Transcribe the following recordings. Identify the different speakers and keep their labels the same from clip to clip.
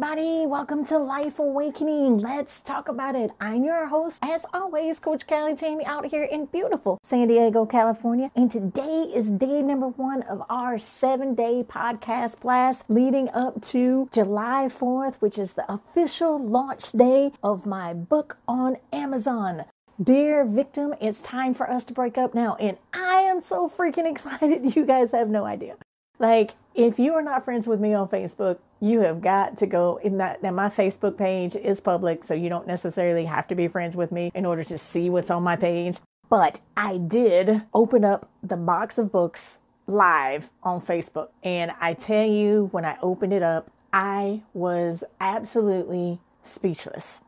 Speaker 1: Everybody, welcome to Life Awakening. Let's talk about it. I'm your host, as always, Coach Callie Tammy, out here in beautiful San Diego, California. And today is day number one of our seven day podcast blast leading up to July 4th, which is the official launch day of my book on Amazon. Dear victim, it's time for us to break up now. And I am so freaking excited. You guys have no idea. Like, if you are not friends with me on Facebook, you have got to go in that. Now, my Facebook page is public, so you don't necessarily have to be friends with me in order to see what's on my page. But I did open up the box of books live on Facebook. And I tell you, when I opened it up, I was absolutely speechless.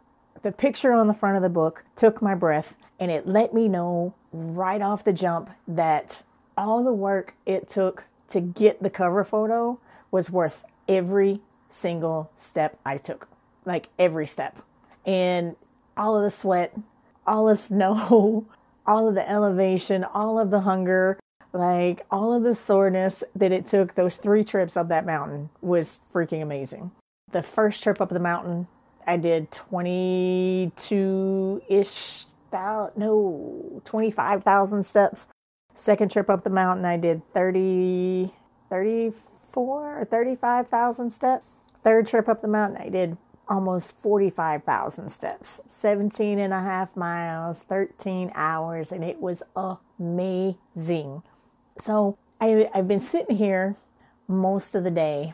Speaker 1: The picture on the front of the book took my breath and it let me know right off the jump that all the work it took to get the cover photo was worth every single step I took. Like every step. And all of the sweat, all the snow, all of the elevation, all of the hunger, like all of the soreness that it took those three trips up that mountain was freaking amazing. The first trip up the mountain, I did 22 ish, no, 25,000 steps. Second trip up the mountain, I did 30, 34 or 35,000 steps. Third trip up the mountain, I did almost 45,000 steps, 17 and a half miles, 13 hours, and it was amazing. So I, I've been sitting here most of the day,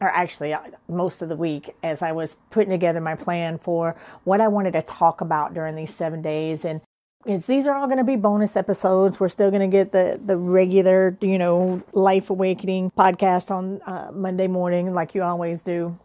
Speaker 1: or actually uh, most of the week, as I was putting together my plan for what I wanted to talk about during these seven days. And is these are all going to be bonus episodes. We're still going to get the the regular, you know, life awakening podcast on uh, Monday morning, like you always do.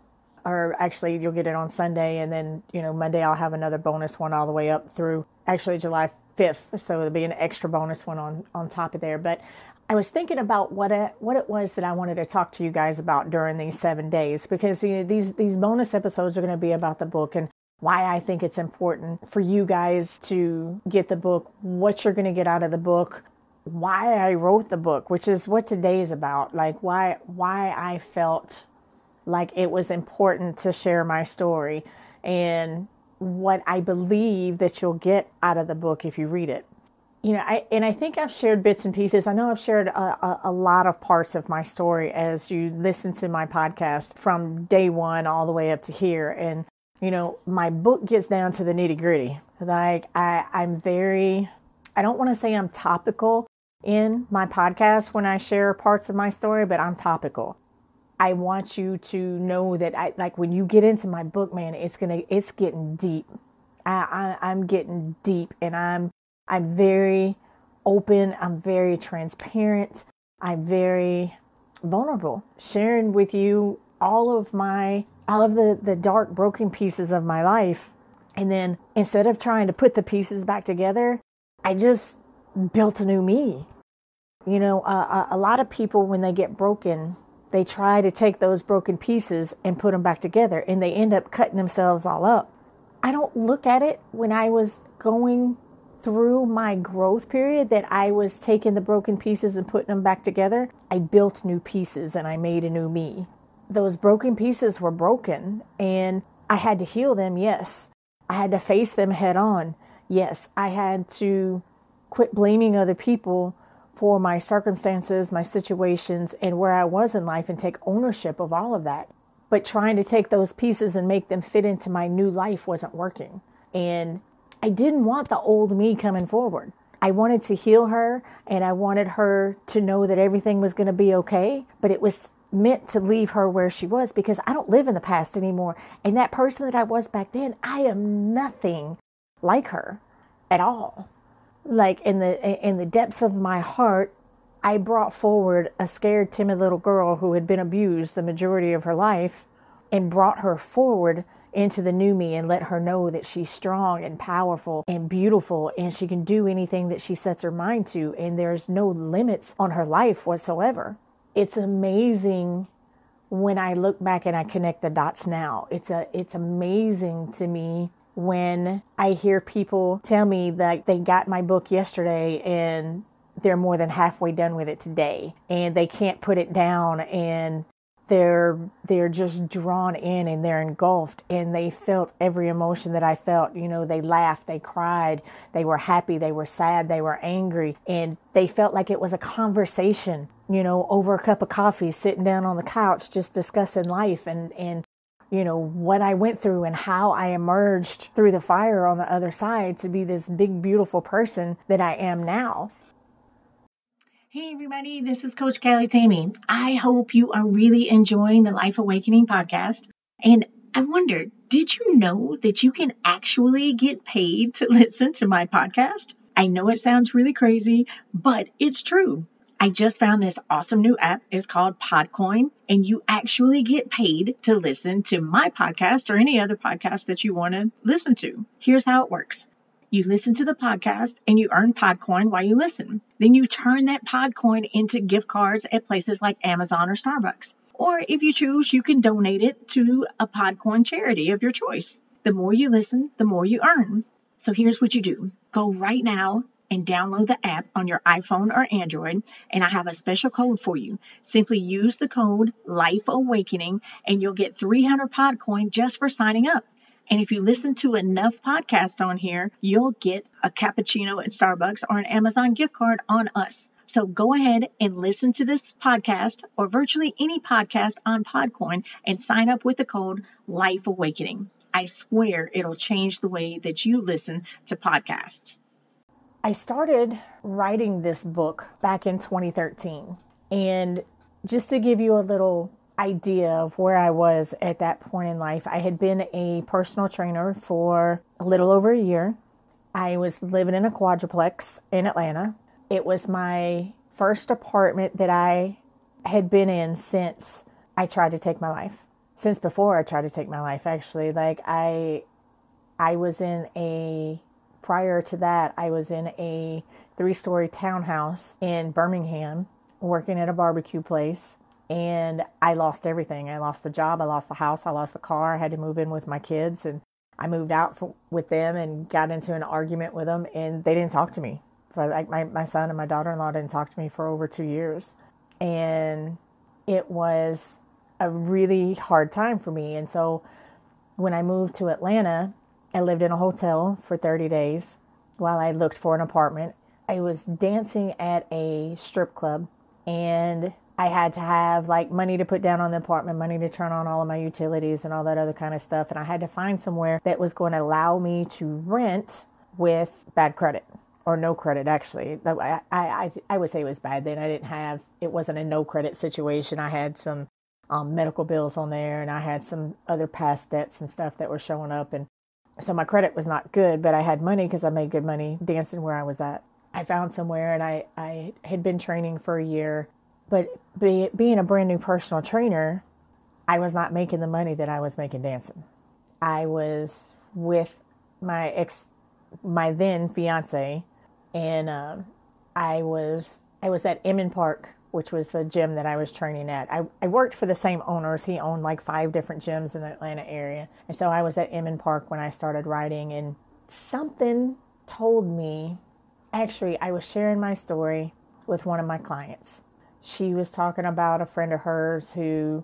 Speaker 1: Or actually, you'll get it on Sunday, and then you know Monday I'll have another bonus one all the way up through actually July fifth. So it'll be an extra bonus one on on top of there. But I was thinking about what it, what it was that I wanted to talk to you guys about during these seven days because you know, these these bonus episodes are going to be about the book and why I think it's important for you guys to get the book, what you're going to get out of the book, why I wrote the book, which is what today is about, like why why I felt like it was important to share my story and what I believe that you'll get out of the book if you read it. You know, I, and I think I've shared bits and pieces. I know I've shared a, a, a lot of parts of my story as you listen to my podcast from day one all the way up to here. And you know, my book gets down to the nitty gritty. Like I, I'm very, I don't want to say I'm topical in my podcast when I share parts of my story, but I'm topical. I want you to know that I like when you get into my book, man, it's gonna, it's getting deep. I, I I'm getting deep, and I'm, I'm very open. I'm very transparent. I'm very vulnerable, sharing with you all of my all of the, the dark, broken pieces of my life. And then instead of trying to put the pieces back together, I just built a new me. You know, uh, a lot of people, when they get broken, they try to take those broken pieces and put them back together, and they end up cutting themselves all up. I don't look at it when I was going through my growth period that I was taking the broken pieces and putting them back together. I built new pieces and I made a new me those broken pieces were broken and I had to heal them, yes. I had to face them head on, yes. I had to quit blaming other people for my circumstances, my situations, and where I was in life and take ownership of all of that. But trying to take those pieces and make them fit into my new life wasn't working. And I didn't want the old me coming forward. I wanted to heal her and I wanted her to know that everything was going to be okay, but it was meant to leave her where she was because I don't live in the past anymore. And that person that I was back then, I am nothing like her at all. Like in the in the depths of my heart, I brought forward a scared, timid little girl who had been abused the majority of her life and brought her forward into the new me and let her know that she's strong and powerful and beautiful and she can do anything that she sets her mind to and there's no limits on her life whatsoever it's amazing when I look back and I connect the dots now. It's a it's amazing to me when I hear people tell me that they got my book yesterday and they're more than halfway done with it today and they can't put it down and they're they're just drawn in and they're engulfed and they felt every emotion that I felt. You know, they laughed, they cried, they were happy, they were sad, they were angry, and they felt like it was a conversation, you know, over a cup of coffee, sitting down on the couch just discussing life and and you know what I went through and how I emerged through the fire on the other side to be this big beautiful person that I am now.
Speaker 2: Hey, everybody, this is Coach Kelly Tammy. I hope you are really enjoying the Life Awakening podcast. And I wondered, did you know that you can actually get paid to listen to my podcast? I know it sounds really crazy, but it's true. I just found this awesome new app. It's called Podcoin, and you actually get paid to listen to my podcast or any other podcast that you want to listen to. Here's how it works. You listen to the podcast and you earn Podcoin while you listen. Then you turn that Podcoin into gift cards at places like Amazon or Starbucks. Or if you choose, you can donate it to a Podcoin charity of your choice. The more you listen, the more you earn. So here's what you do go right now and download the app on your iPhone or Android, and I have a special code for you. Simply use the code Life Awakening, and you'll get 300 Podcoin just for signing up. And if you listen to enough podcasts on here, you'll get a cappuccino at Starbucks or an Amazon gift card on us. So go ahead and listen to this podcast or virtually any podcast on Podcoin and sign up with the code Life Awakening. I swear it'll change the way that you listen to podcasts.
Speaker 1: I started writing this book back in 2013. And just to give you a little idea of where I was at that point in life. I had been a personal trainer for a little over a year. I was living in a quadruplex in Atlanta. It was my first apartment that I had been in since I tried to take my life. Since before I tried to take my life actually. Like I I was in a prior to that I was in a three-story townhouse in Birmingham working at a barbecue place and I lost everything. I lost the job, I lost the house, I lost the car. I had to move in with my kids, and I moved out for, with them and got into an argument with them, and they didn't talk to me. For like my my son and my daughter in law didn't talk to me for over two years, and it was a really hard time for me. And so when I moved to Atlanta, I lived in a hotel for 30 days while I looked for an apartment. I was dancing at a strip club and I had to have like money to put down on the apartment, money to turn on all of my utilities and all that other kind of stuff. And I had to find somewhere that was going to allow me to rent with bad credit or no credit actually. I, I, I would say it was bad then. I didn't have, it wasn't a no credit situation. I had some um, medical bills on there and I had some other past debts and stuff that were showing up. And so my credit was not good, but I had money because I made good money dancing where I was at. I found somewhere and I, I had been training for a year but be, being a brand new personal trainer, I was not making the money that I was making dancing. I was with my ex, my then fiance, and uh, I was I was at Emmon Park, which was the gym that I was training at. I, I worked for the same owners. He owned like five different gyms in the Atlanta area, and so I was at Emmon Park when I started writing, and something told me. Actually, I was sharing my story with one of my clients she was talking about a friend of hers who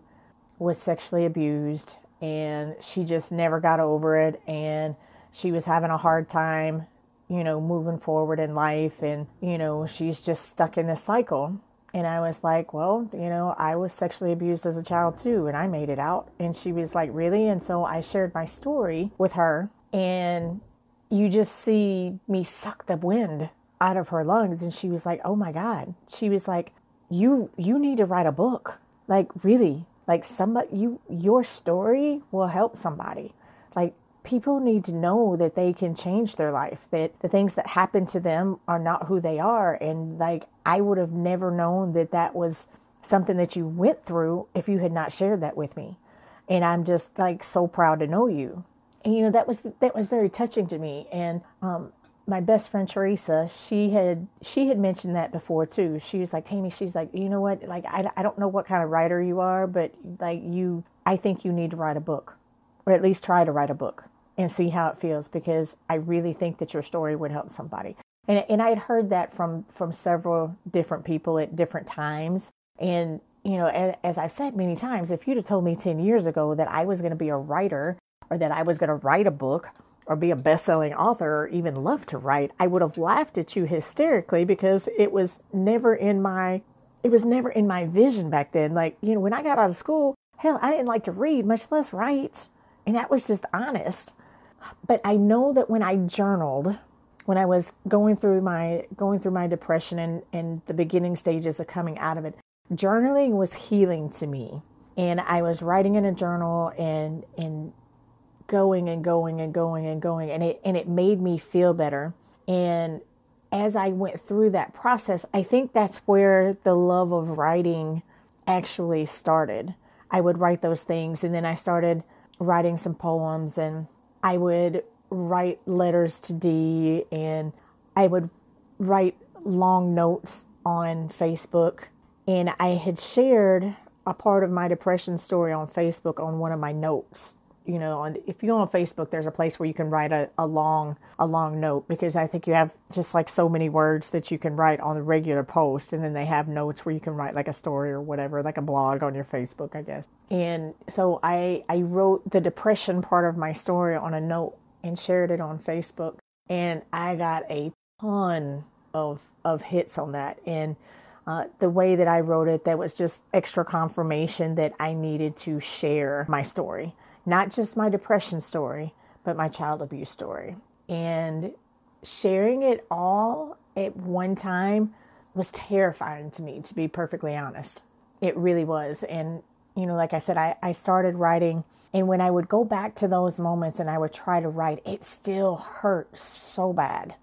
Speaker 1: was sexually abused and she just never got over it and she was having a hard time you know moving forward in life and you know she's just stuck in this cycle and I was like, well, you know, I was sexually abused as a child too, and I made it out. And she was like, really? And so I shared my story with her, and you just see me suck the wind out of her lungs. And she was like, oh my God. She was like, you you need to write a book like really like somebody you your story will help somebody like people need to know that they can change their life that the things that happen to them are not who they are. And like i would have never known that that was something that you went through if you had not shared that with me. And i'm just like so proud to know you. And you know that was that was very touching to me. And um my best friend Teresa, she had she had mentioned that before too. She was like, Tammy, she's like, you know what? Like, I, I don't know what kind of writer you are, but like you, I think you need to write a book, or at least try to write a book and see how it feels because I really think that your story would help somebody. And and I had heard that from from several different people at different times, and you know, as, as I've said many times, if you'd have told me 10 years ago that I was going to be a writer or that I was going to write a book or be a best selling author or even love to write, I would have laughed at you hysterically because it was never in my it was never in my vision back then. Like, you know, when I got out of school, hell, I didn't like to read, much less write. And that was just honest. But I know that when I journaled, when I was going through my going through my depression and, and the beginning stages of coming out of it, journaling was healing to me. And I was writing in a journal and and going and going and going and going and it and it made me feel better. And as I went through that process, I think that's where the love of writing actually started. I would write those things and then I started writing some poems and I would write letters to D and I would write long notes on Facebook and I had shared a part of my depression story on Facebook on one of my notes. You know, on if you go on Facebook, there's a place where you can write a, a long a long note because I think you have just like so many words that you can write on a regular post, and then they have notes where you can write like a story or whatever, like a blog on your Facebook, I guess. And so I I wrote the depression part of my story on a note and shared it on Facebook, and I got a ton of of hits on that. And uh, the way that I wrote it, that was just extra confirmation that I needed to share my story, not just my depression story, but my child abuse story. And sharing it all at one time was terrifying to me, to be perfectly honest. It really was. And, you know, like I said, I, I started writing, and when I would go back to those moments and I would try to write, it still hurt so bad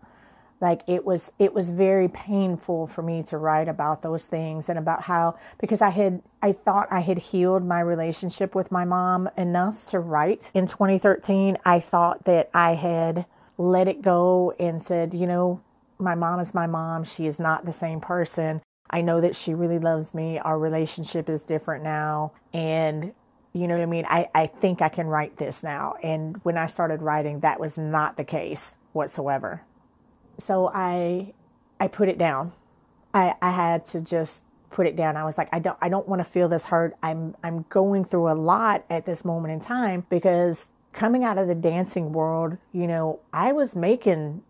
Speaker 1: like it was it was very painful for me to write about those things and about how because I had I thought I had healed my relationship with my mom enough to write. In 2013 I thought that I had let it go and said you know my mom is my mom. She is not the same person. I know that she really loves me. Our relationship is different now. And you know what I mean? I I think I can write this now. And when I started writing that was not the case whatsoever so I I put it down. I I had to just put it down. I was like, I don't I don't want to feel this hurt. I'm I'm going through a lot at this moment in time because coming out of the dancing world, you know, I was making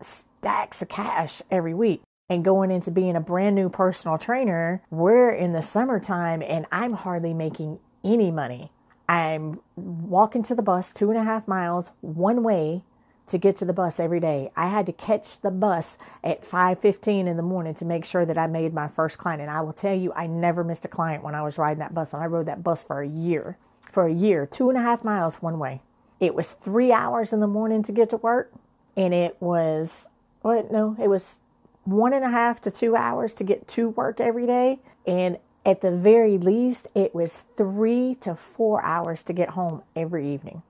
Speaker 1: stacks of cash every week and going into being a brand new personal trainer, we're in the summertime and I'm hardly making any money. I'm walking to the bus two and a half miles one way to get to the bus every day. I had to catch the bus at 5:15 in the morning to make sure that I made my first client. And I will tell you, I never missed a client when I was riding that bus. And I rode that bus for a year, for a year, two and a half miles one way. It was three hours in the morning to get to work, and it was what? No, it was one and a half to two hours to get to work every day, and at the very least, it was three to four hours to get home every evening.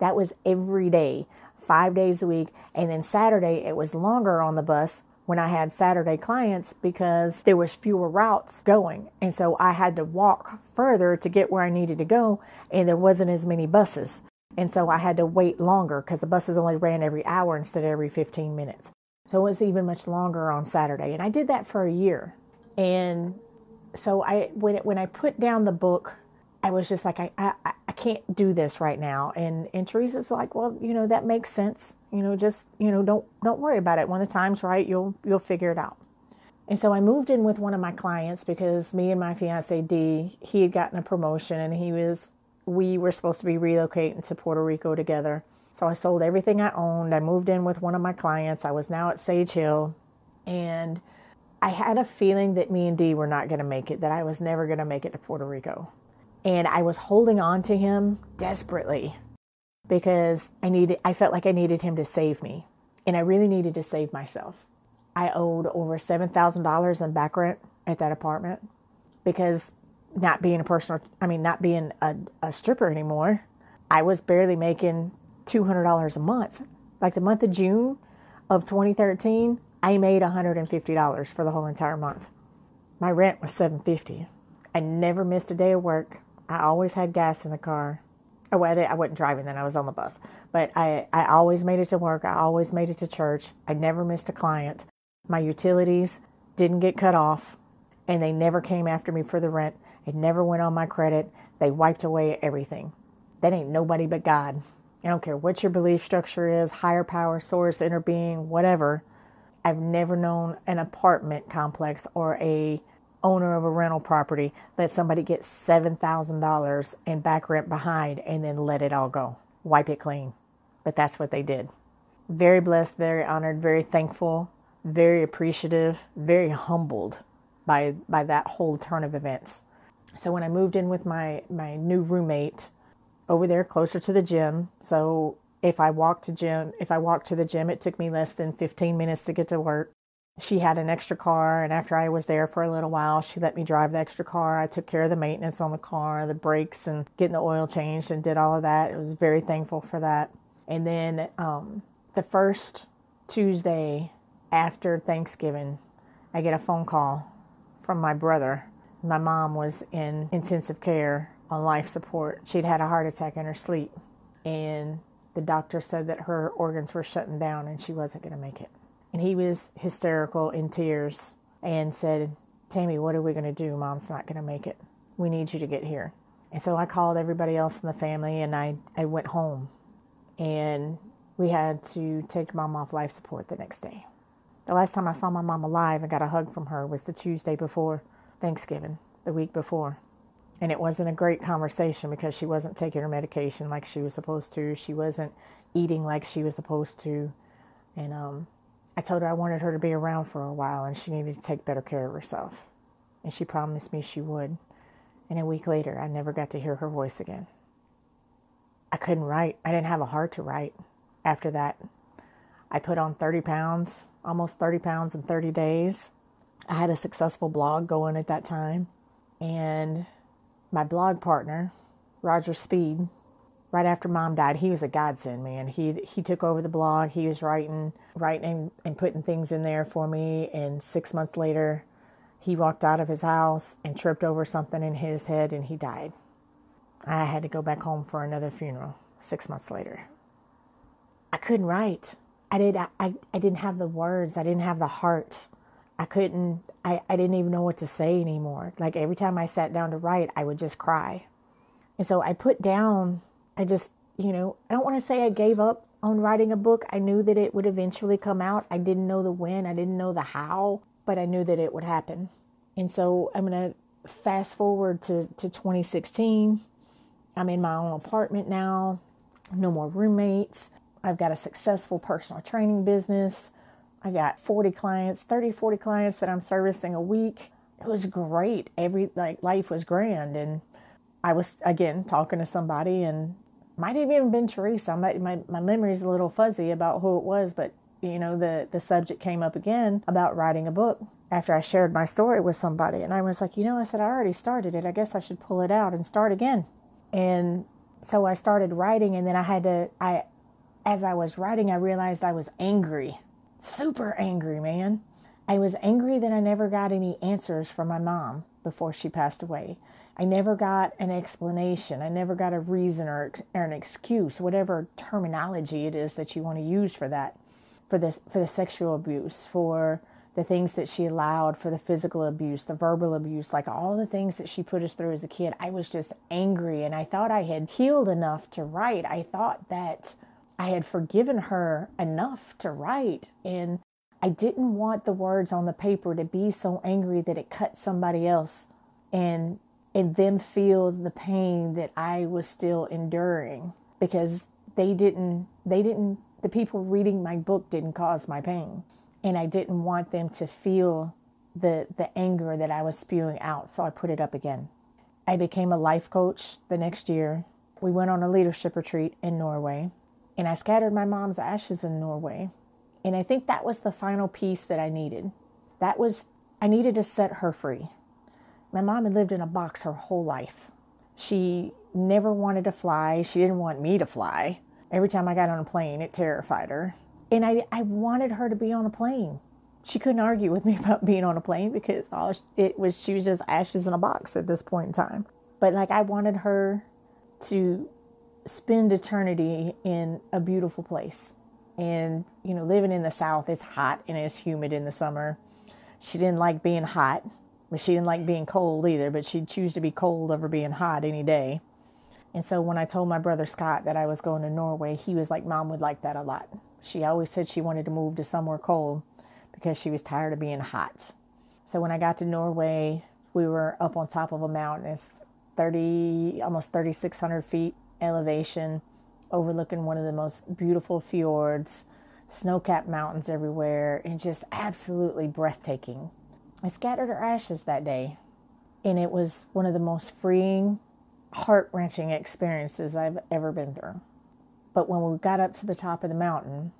Speaker 1: That was every day five days a week. And then Saturday, it was longer on the bus when I had Saturday clients because there was fewer routes going. And so I had to walk further to get where I needed to go. And there wasn't as many buses. And so I had to wait longer because the buses only ran every hour instead of every 15 minutes. So it was even much longer on Saturday. And I did that for a year. And so I when it, when I put down the book I was just like, I, I, I can't do this right now. And, and Teresa's like, well, you know, that makes sense. You know, just, you know, don't, don't worry about it. When the time's right, you'll, you'll figure it out. And so I moved in with one of my clients because me and my fiance D, he had gotten a promotion and he was, we were supposed to be relocating to Puerto Rico together. So I sold everything I owned. I moved in with one of my clients. I was now at Sage Hill and I had a feeling that me and D were not going to make it, that I was never going to make it to Puerto Rico. And I was holding on to him desperately because I needed I felt like I needed him to save me. And I really needed to save myself. I owed over $7,000 in back rent at that apartment because not being a personal I mean not being a, a stripper anymore, I was barely making $200 a month. Like the month of June of 2013, I made $150 for the whole entire month. My rent was 750. I never missed a day of work. I always had gas in the car. Oh, I, I wasn't driving then, I was on the bus. But I, I always made it to work. I always made it to church. I never missed a client. My utilities didn't get cut off, and they never came after me for the rent. It never went on my credit. They wiped away everything. That ain't nobody but God. I don't care what your belief structure is, higher power, source, inner being, whatever. I've never known an apartment complex or a owner of a rental property let somebody get $7,000 in back rent behind and then let it all go. Wipe it clean. But that's what they did. Very blessed, very honored, very thankful, very appreciative, very humbled by by that whole turn of events. So when I moved in with my my new roommate over there closer to the gym, so if I walked to gym, if I walked to the gym, it took me less than 15 minutes to get to work she had an extra car and after i was there for a little while she let me drive the extra car. I took care of the maintenance on the car the brakes and getting the oil changed and did all of that. I was very thankful for that. And then um, the first tuesday after thanksgiving i get a phone call from my brother. My mom was in intensive care on life support. She'd had a heart attack in her sleep and the doctor said that her organs were shutting down and she wasn't going to make it and he was hysterical in tears and said, Tammy, what are we going to do? Mom's not going to make it. We need you to get here. And so I called everybody else in the family and I, I went home. And we had to take mom off life support the next day. The last time I saw my mom alive and got a hug from her was the Tuesday before Thanksgiving, the week before. And it wasn't a great conversation because she wasn't taking her medication like she was supposed to. She wasn't eating like she was supposed to. And um, I told her I wanted her to be around for a while and she needed to take better care of herself. And she promised me she would. And a week later, I never got to hear her voice again. I couldn't write. I didn't have a heart to write after that. I put on 30 pounds, almost 30 pounds in 30 days. I had a successful blog going at that time. And my blog partner, Roger Speed, right after mom died, he was a godsend, man. He he took over the blog. He was writing, writing and putting things in there for me. And six months later, he walked out of his house and tripped over something in his head, and he died. I had to go back home for another funeral. Six months later, I couldn't write. I did. I, I, I didn't have the words. I didn't have the heart. I couldn't. I, I didn't even know what to say anymore. Like every time I sat down to write, I would just cry. And so I put down I just, you know, I don't want to say I gave up on writing a book. I knew that it would eventually come out. I didn't know the when, I didn't know the how, but I knew that it would happen. And so I'm going to fast forward to, to 2016. I'm in my own apartment now, no more roommates. I've got a successful personal training business. I got 40 clients, 30, 40 clients that I'm servicing a week. It was great. Every like life was grand and I was again talking to somebody and might have even been Teresa. My, my, my memory's a little fuzzy about who it was, but you know, the, the subject came up again about writing a book after I shared my story with somebody. And I was like, you know, I said, I already started it. I guess I should pull it out and start again. And so I started writing and then I had to, I, as I was writing, I realized I was angry, super angry, man. I was angry that I never got any answers from my mom before she passed away. I never got an explanation. I never got a reason or, or an excuse, whatever terminology it is that you want to use for that, for the, for the sexual abuse, for the things that she allowed, for the physical abuse, the verbal abuse, like all the things that she put us through as a kid. I was just angry and I thought I had healed enough to write. I thought that I had forgiven her enough to write. And I didn't want the words on the paper to be so angry that it cut somebody else and and them feel the pain that I was still enduring because they didn't they didn't the people reading my book didn't cause my pain and I didn't want them to feel the the anger that I was spewing out so I put it up again. I became a life coach the next year. We went on a leadership retreat in Norway and I scattered my mom's ashes in Norway. And I think that was the final piece that I needed. That was I needed to set her free. My mom had lived in a box her whole life. She never wanted to fly. She didn't want me to fly. Every time I got on a plane, it terrified her. And I, I wanted her to be on a plane. She couldn't argue with me about being on a plane because all it was she was just ashes in a box at this point in time. But like I wanted her to spend eternity in a beautiful place. And you know, living in the south, it's hot and it's humid in the summer. She didn't like being hot she didn't like being cold either, but she'd choose to be cold over being hot any day. And so when I told my brother Scott that I was going to Norway, he was like, Mom would like that a lot. She always said she wanted to move to somewhere cold because she was tired of being hot. So when I got to Norway, we were up on top of a mountain. It's 30, almost 3,600 feet elevation, overlooking one of the most beautiful fjords, snow capped mountains everywhere, and just absolutely breathtaking. I scattered her ashes that day, and it was one of the most freeing, heart wrenching experiences I've ever been through. But when we got up to the top of the mountain,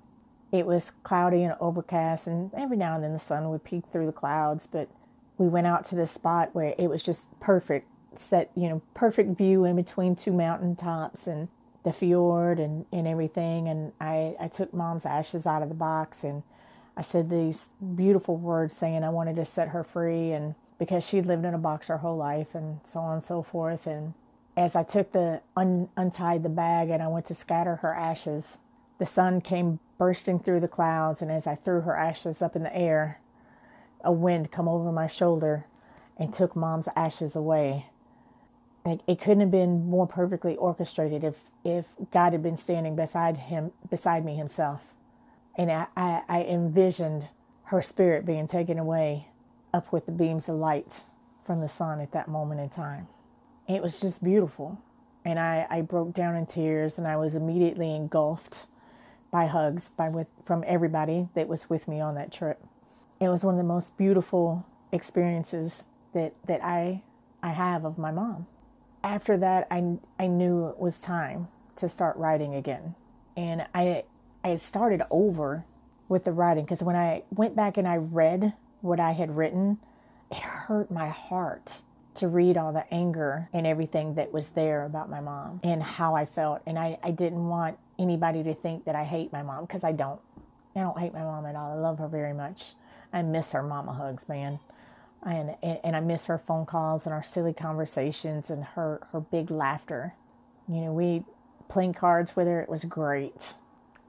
Speaker 1: it was cloudy and overcast, and every now and then the sun would peek through the clouds. But we went out to this spot where it was just perfect, set, you know, perfect view in between two mountain tops and the fjord and, and everything. And I, I took mom's ashes out of the box and I said these beautiful words saying I wanted to set her free and because she'd lived in a box her whole life and so on and so forth. And as I took the un, untied the bag and I went to scatter her ashes, the sun came bursting through the clouds, and as I threw her ashes up in the air, a wind come over my shoulder and took mom's ashes away. Like it couldn't have been more perfectly orchestrated if if God had been standing beside him beside me himself. And I, I, envisioned her spirit being taken away up with the beams of light from the sun at that moment in time. It was just beautiful. And I, I broke down in tears and I was immediately engulfed by hugs by with from everybody that was with me on that trip. It was one of the most beautiful experiences that that I I have of my mom. After that, I I knew it was time to start writing again, and I I started over with the writing because when I went back and I read what I had written, it hurt my heart to read all the anger and everything that was there about my mom and how I felt. And I, I didn't want anybody to think that I hate my mom because I don't. I don't hate my mom at all. I love her very much. I miss her mama hugs, man. And, and, and I miss her phone calls and our silly conversations and her, her big laughter. You know, we playing cards with her. It was great.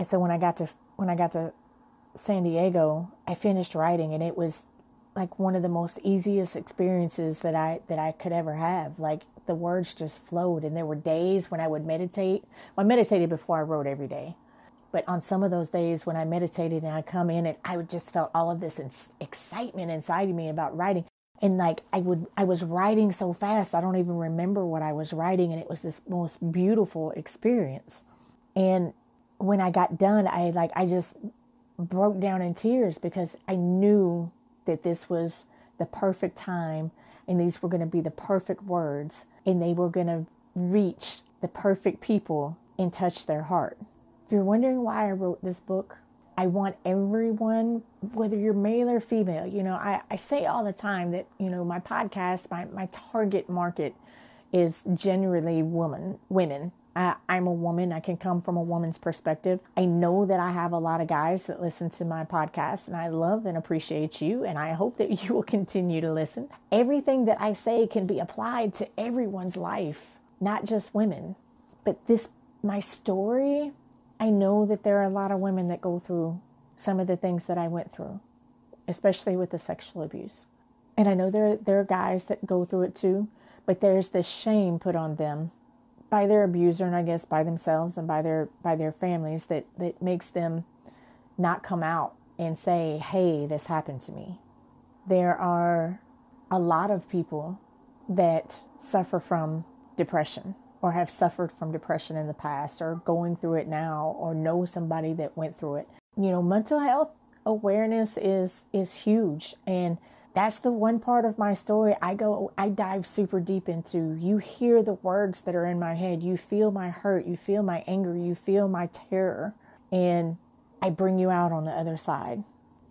Speaker 1: And so when I got to when I got to San Diego, I finished writing and it was like one of the most easiest experiences that I that I could ever have. Like the words just flowed and there were days when I would meditate. Well, I meditated before I wrote every day. But on some of those days when I meditated and I come in and I would just felt all of this excitement inside of me about writing. And like I would I was writing so fast I don't even remember what I was writing and it was this most beautiful experience. And when I got done I like I just broke down in tears because I knew that this was the perfect time and these were going to be the perfect words and they were going to reach the perfect people and touch their heart. If you're wondering why I wrote this book, I want everyone, whether you're male or female, you know, I, I say all the time that, you know, my podcast, my, my target market is generally women, women. I, I'm a woman. I can come from a woman's perspective. I know that I have a lot of guys that listen to my podcast, and I love and appreciate you, and I hope that you will continue to listen. Everything that I say can be applied to everyone's life, not just women. But this, my story, I know that there are a lot of women that go through some of the things that I went through, especially with the sexual abuse. And I know there, there are guys that go through it too, but there's this shame put on them by their abuser and I guess by themselves and by their by their families that that makes them not come out and say, "Hey, this happened to me." There are a lot of people that suffer from depression or have suffered from depression in the past or going through it now or know somebody that went through it. You know, mental health awareness is is huge and that's the one part of my story I go I dive super deep into. You hear the words that are in my head. You feel my hurt, you feel my anger, you feel my terror, and I bring you out on the other side.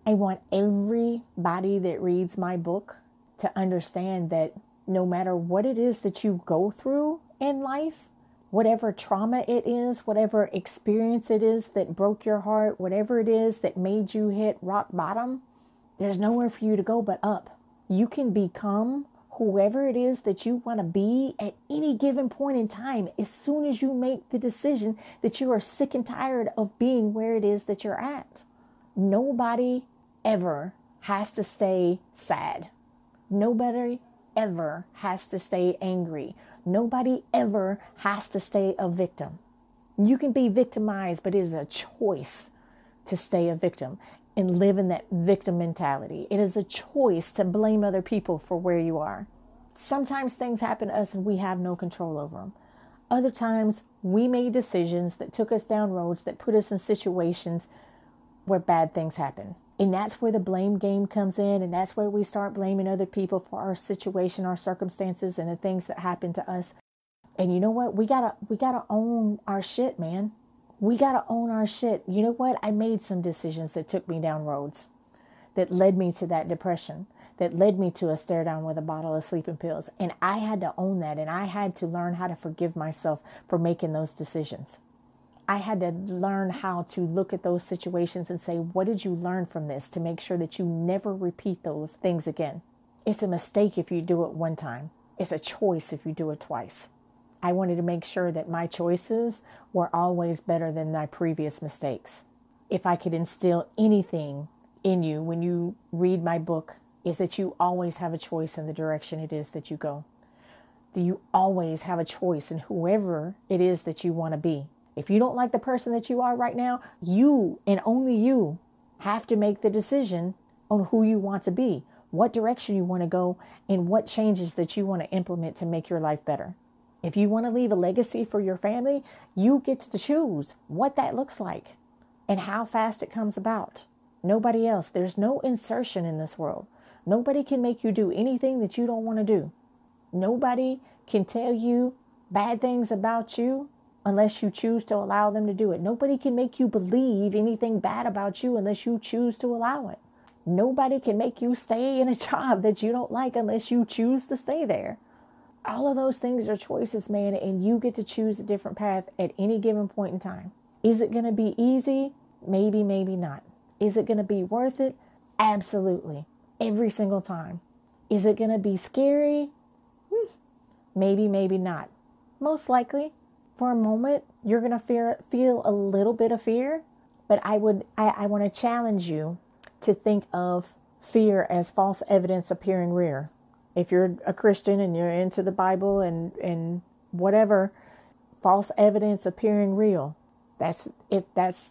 Speaker 1: I want everybody that reads my book to understand that no matter what it is that you go through in life, whatever trauma it is, whatever experience it is that broke your heart, whatever it is that made you hit rock bottom, there's nowhere for you to go but up. You can become whoever it is that you want to be at any given point in time as soon as you make the decision that you are sick and tired of being where it is that you're at. Nobody ever has to stay sad. Nobody ever has to stay angry. Nobody ever has to stay a victim. You can be victimized, but it is a choice to stay a victim and live in that victim mentality. It is a choice to blame other people for where you are. Sometimes things happen to us and we have no control over them. Other times we made decisions that took us down roads that put us in situations where bad things happen. And that's where the blame game comes in, and that's where we start blaming other people for our situation, our circumstances, and the things that happen to us. And you know what? We gotta we gotta own our shit, man. We gotta own our shit. You know what? I made some decisions that took me down roads, that led me to that depression, that led me to a stare down with a bottle of sleeping pills. And I had to own that, and I had to learn how to forgive myself for making those decisions. I had to learn how to look at those situations and say, what did you learn from this to make sure that you never repeat those things again? It's a mistake if you do it one time, it's a choice if you do it twice. I wanted to make sure that my choices were always better than my previous mistakes. If I could instill anything in you when you read my book, is that you always have a choice in the direction it is that you go. That you always have a choice in whoever it is that you want to be. If you don't like the person that you are right now, you and only you have to make the decision on who you want to be, what direction you want to go, and what changes that you want to implement to make your life better. If you want to leave a legacy for your family, you get to choose what that looks like and how fast it comes about. Nobody else. There's no insertion in this world. Nobody can make you do anything that you don't want to do. Nobody can tell you bad things about you unless you choose to allow them to do it. Nobody can make you believe anything bad about you unless you choose to allow it. Nobody can make you stay in a job that you don't like unless you choose to stay there. All of those things are choices, man, and you get to choose a different path at any given point in time. Is it going to be easy? Maybe, maybe not. Is it going to be worth it? Absolutely. Every single time. Is it going to be scary? Hmm. Maybe, maybe not. Most likely, for a moment, you're going to fear, feel a little bit of fear, but I would, I, I want to challenge you to think of fear as false evidence appearing real. If you're a Christian and you're into the Bible and, and whatever, false evidence appearing real, that's it, that's,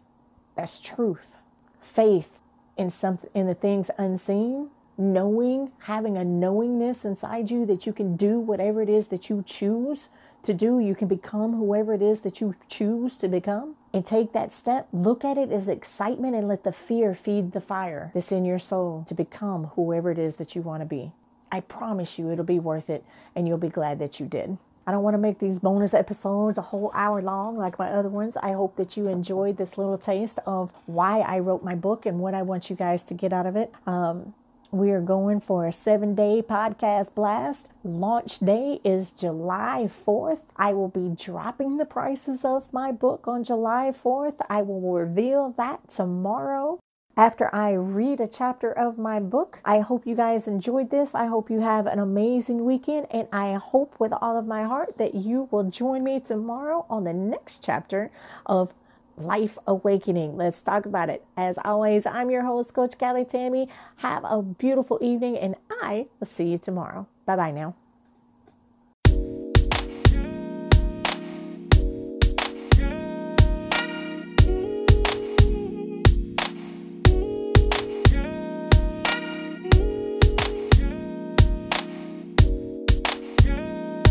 Speaker 1: that's truth. Faith in some, in the things unseen knowing, having a knowingness inside you that you can do whatever it is that you choose to do. You can become whoever it is that you choose to become and take that step. Look at it as excitement and let the fear feed the fire that's in your soul to become whoever it is that you want to be. I promise you it'll be worth it and you'll be glad that you did. I don't want to make these bonus episodes a whole hour long like my other ones. I hope that you enjoyed this little taste of why I wrote my book and what I want you guys to get out of it. Um, we are going for a seven day podcast blast. Launch day is July 4th. I will be dropping the prices of my book on July 4th. I will reveal that tomorrow after I read a chapter of my book. I hope you guys enjoyed this. I hope you have an amazing weekend, and I hope with all of my heart that you will join me tomorrow on the next chapter of life awakening. Let's talk about it. As always, I'm your host, Coach Callie Tammy. Have a beautiful evening, and I will see you tomorrow. Bye bye now.